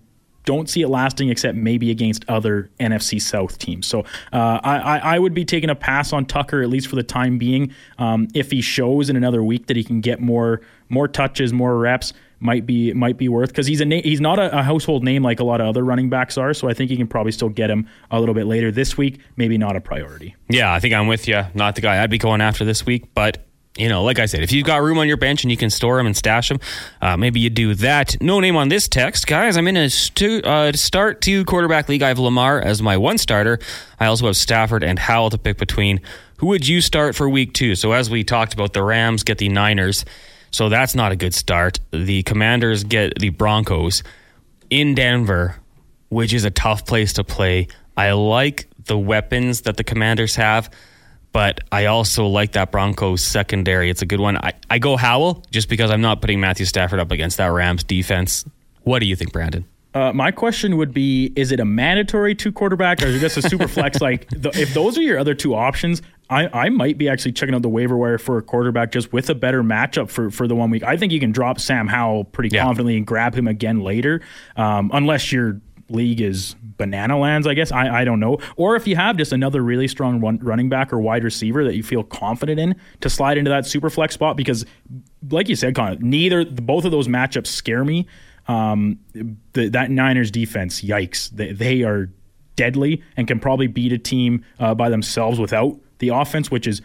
don't see it lasting except maybe against other NFC South teams. So uh, I, I I would be taking a pass on Tucker at least for the time being. Um, if he shows in another week that he can get more more touches, more reps, might be might be worth because he's a na- he's not a, a household name like a lot of other running backs are. So I think you can probably still get him a little bit later this week. Maybe not a priority. Yeah, I think I'm with you. Not the guy I'd be going after this week, but you know, like I said, if you've got room on your bench and you can store them and stash them, uh, maybe you do that. No name on this text, guys. I'm in a stu- uh, start two quarterback league. I have Lamar as my one starter. I also have Stafford and Howell to pick between. Who would you start for week two? So as we talked about, the Rams get the Niners, so that's not a good start. The Commanders get the Broncos in Denver, which is a tough place to play. I like the weapons that the Commanders have, but I also like that Broncos secondary. It's a good one. I, I go Howell just because I'm not putting Matthew Stafford up against that Rams defense. What do you think, Brandon? Uh, my question would be: Is it a mandatory two quarterback, or is it just a super flex? Like, the, if those are your other two options, I, I might be actually checking out the waiver wire for a quarterback just with a better matchup for, for the one week. I think you can drop Sam Howell pretty yeah. confidently and grab him again later, um, unless your league is banana lands, I guess. I, I don't know. Or if you have just another really strong run, running back or wide receiver that you feel confident in to slide into that super flex spot, because like you said, Connor, neither both of those matchups scare me. Um, the, that Niners defense, yikes! They, they are deadly and can probably beat a team uh, by themselves without the offense, which is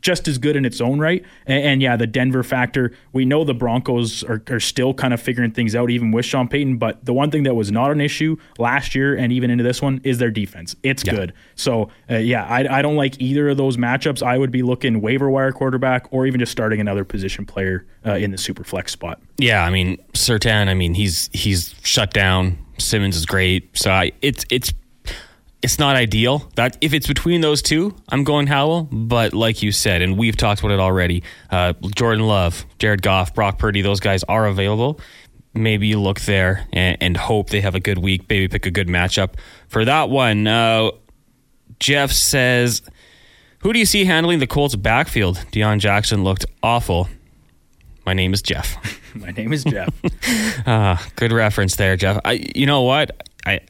just as good in its own right. And, and, yeah, the Denver factor, we know the Broncos are, are, still kind of figuring things out, even with Sean Payton. But the one thing that was not an issue last year and even into this one is their defense. It's yeah. good. So, uh, yeah, I, I don't like either of those matchups. I would be looking waiver wire quarterback or even just starting another position player uh, in the super flex spot. Yeah, I mean, Surtain, I mean, he's he's shut down. Simmons is great. So I, it's it's it's not ideal. That if it's between those two, I'm going Howell. But like you said, and we've talked about it already, uh, Jordan Love, Jared Goff, Brock Purdy, those guys are available. Maybe you look there and, and hope they have a good week. Maybe pick a good matchup for that one. Uh, Jeff says, "Who do you see handling the Colts backfield?" Deon Jackson looked awful. My name is Jeff. My name is Jeff. uh, good reference there, Jeff. I, you know what? I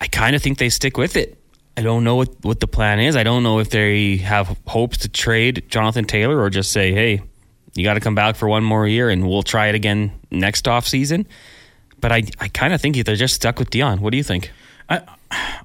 I kind of think they stick with it. I don't know what, what the plan is. I don't know if they have hopes to trade Jonathan Taylor or just say, hey, you got to come back for one more year and we'll try it again next off season. But I, I kind of think they're just stuck with Dion. What do you think? I,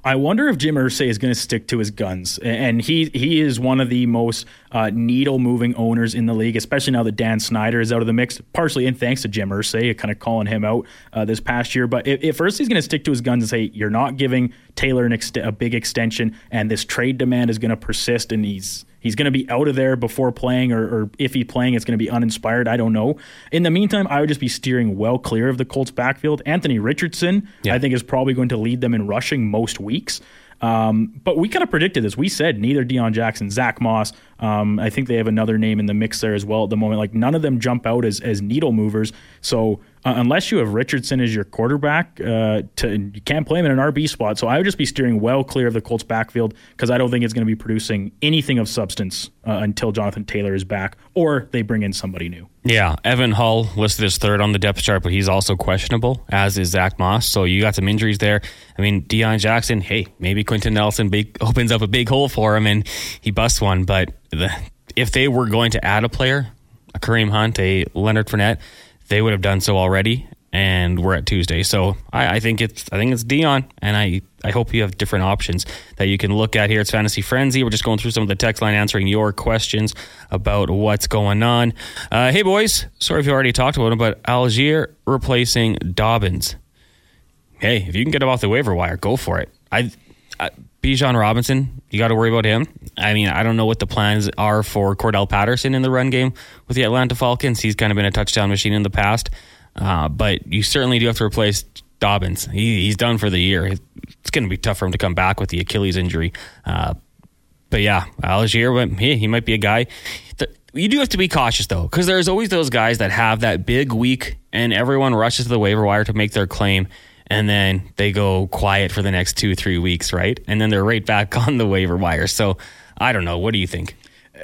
I wonder if Jim Irsay is going to stick to his guns, and he he is one of the most uh, needle moving owners in the league, especially now that Dan Snyder is out of the mix. Partially in thanks to Jim Irsay, kind of calling him out uh, this past year. But if, if Irsay's going to stick to his guns and say you're not giving Taylor ext- a big extension, and this trade demand is going to persist, and he's He's going to be out of there before playing, or, or if he's playing, it's going to be uninspired. I don't know. In the meantime, I would just be steering well clear of the Colts backfield. Anthony Richardson, yeah. I think, is probably going to lead them in rushing most weeks. Um, but we kind of predicted this. We said neither Deon Jackson, Zach Moss. Um, I think they have another name in the mix there as well at the moment. Like none of them jump out as as needle movers. So uh, unless you have Richardson as your quarterback, uh, to, you can't play him in an RB spot. So I would just be steering well clear of the Colts backfield because I don't think it's going to be producing anything of substance uh, until Jonathan Taylor is back or they bring in somebody new. Yeah, Evan Hull listed as third on the depth chart, but he's also questionable, as is Zach Moss. So you got some injuries there. I mean, Deon Jackson, hey, maybe Quenton Nelson big, opens up a big hole for him and he busts one. But the, if they were going to add a player, a Kareem Hunt, a Leonard Fournette, they would have done so already, and we're at Tuesday. So I, I, think it's I think it's Dion, and I I hope you have different options that you can look at here. It's Fantasy Frenzy. We're just going through some of the text line, answering your questions about what's going on. Uh, hey boys, sorry if you already talked about it, but Allgeier replacing Dobbins. Hey, if you can get him off the waiver wire, go for it. I, I Bijan Robinson, you got to worry about him. I mean, I don't know what the plans are for Cordell Patterson in the run game with the Atlanta Falcons. He's kind of been a touchdown machine in the past, uh, but you certainly do have to replace Dobbins. He, he's done for the year. It's going to be tough for him to come back with the Achilles injury. Uh, but yeah, Allgeier, he, he might be a guy. You do have to be cautious though, because there's always those guys that have that big week, and everyone rushes to the waiver wire to make their claim and then they go quiet for the next two, three weeks, right? And then they're right back on the waiver wire. So I don't know. What do you think?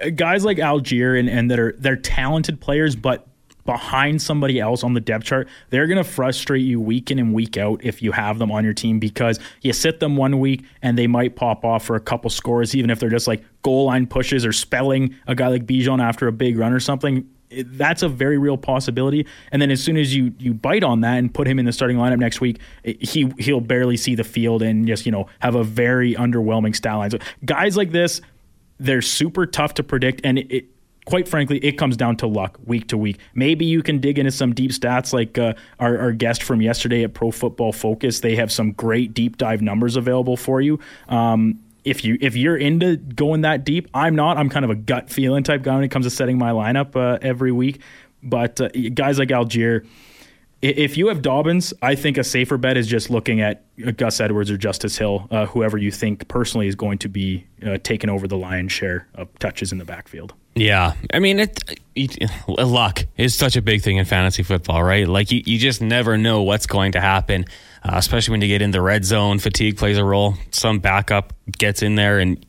Uh, guys like Allgeier and, and that are they're talented players, but behind somebody else on the depth chart, they're going to frustrate you week in and week out if you have them on your team because you sit them one week and they might pop off for a couple scores, even if they're just like goal line pushes or spelling a guy like Bijan after a big run or something that's a very real possibility. And then as soon as you you bite on that and put him in the starting lineup next week, he he'll barely see the field and just you know have a very underwhelming style line. So guys like this, they're super tough to predict, and it, it quite frankly, it comes down to luck week to week. Maybe you can dig into some deep stats like uh, our, our, guest from yesterday at Pro Football Focus. They have some great deep dive numbers available for you. Um, if you if you're into going that deep, I'm not. I'm kind of a gut feeling type guy when it comes to setting my lineup uh, every week. But uh, guys like Allgeier, if you have Dobbins, I think a safer bet is just looking at Gus Edwards or Justice Hill, uh, whoever you think personally is going to be uh, taking over the lion's share of touches in the backfield. Yeah, I mean, it, it, luck is such a big thing in fantasy football, right? Like you, you just never know what's going to happen, uh, especially when you get in the red zone. Fatigue plays a role. Some backup gets in there, and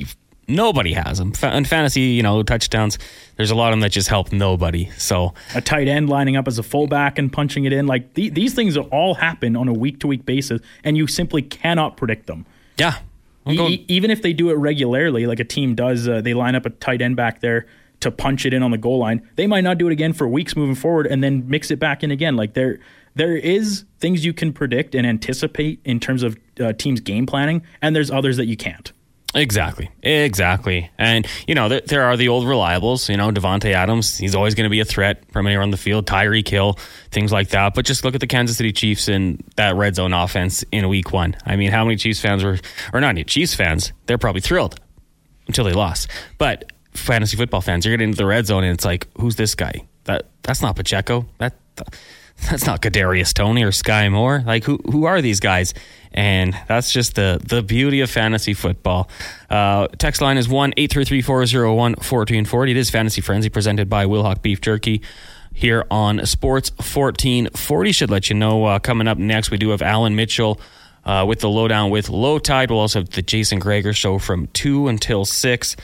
nobody has them. In fantasy, you know, touchdowns, there's a lot of them that just help nobody. So a tight end lining up as a fullback and punching it in, like th- these things all happen on a week to week basis, and you simply cannot predict them. Yeah. E- even if they do it regularly, like a team does, uh, they line up a tight end back there to punch it in on the goal line. They might not do it again for weeks moving forward, and then mix it back in again. Like there, there is things you can predict and anticipate in terms of uh, teams game planning, and there's others that you can't. Exactly, exactly, and you know there, there are the old reliables. You know Davante Adams, he's always going to be a threat from anywhere on the field. Tyreek Hill, things like that. But just look at the Kansas City Chiefs and that red zone offense in Week One. I mean, how many Chiefs fans were, or not any Chiefs fans? They're probably thrilled until they lost. But fantasy football fans, you're getting into the red zone and it's like, who's this guy? That that's not Pacheco. That that's not Kadarius Toney or Skyy Moore. Like who who are these guys? And that's just the the beauty of fantasy football. Uh, text line is one eight three three four zero one fourteen forty. It is Fantasy Frenzy presented by Wilhauk Beef Jerky here on Sports 1440. Should let you know uh, coming up next, we do have Allan Mitchell uh, with the lowdown with Lowetide. We'll also have the Jason Gregor show from 2 until 6.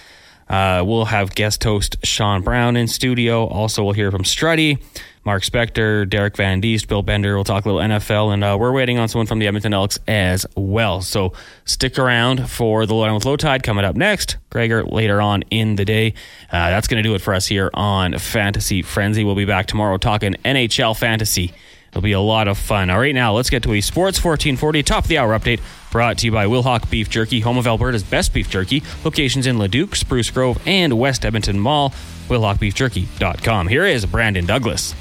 Uh, we'll have guest host Sean Brown in studio. Also, we'll hear from Struddy. Mark Spector, Derek Van Diest, Bill Bender. We'll talk a little NFL, and uh, we're waiting on someone from the Edmonton Elks as well. So stick around for the Lowdown with Lowetide coming up next. Gregor later on in the day. Uh, that's going to do it for us here on Fantasy Frenzy. We'll be back tomorrow talking NHL fantasy. It'll be a lot of fun. All right, now let's get to a Sports 1440 top of the hour update brought to you by Wilhauk Beef Jerky, home of Alberta's best beef jerky. Locations in Leduc, Spruce Grove, and West Edmonton Mall. WilhaukBeefJerky.com. Here is Brandon Douglas.